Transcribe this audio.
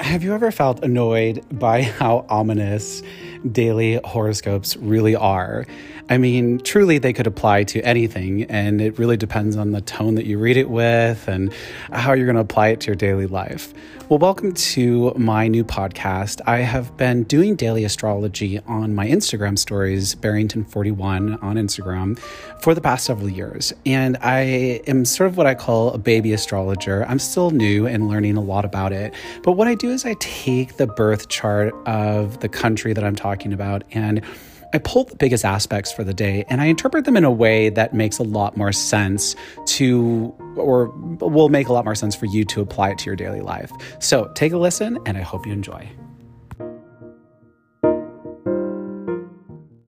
Have you ever felt annoyed by how ominous daily horoscopes really are? I mean, truly, they could apply to anything, and it really depends on the tone that you read it with and how you're going to apply it to your daily life. Well, welcome to my new podcast. I have been doing daily astrology on my Instagram stories, Barrington41 on Instagram, for the past several years. And I am sort of what I call a baby astrologer. I'm still new and learning a lot about it. But what I do is I take the birth chart of the country that I'm talking about and I pull the biggest aspects for the day and I interpret them in a way that makes a lot more sense to, or will make a lot more sense for you to apply it to your daily life. So take a listen and I hope you enjoy.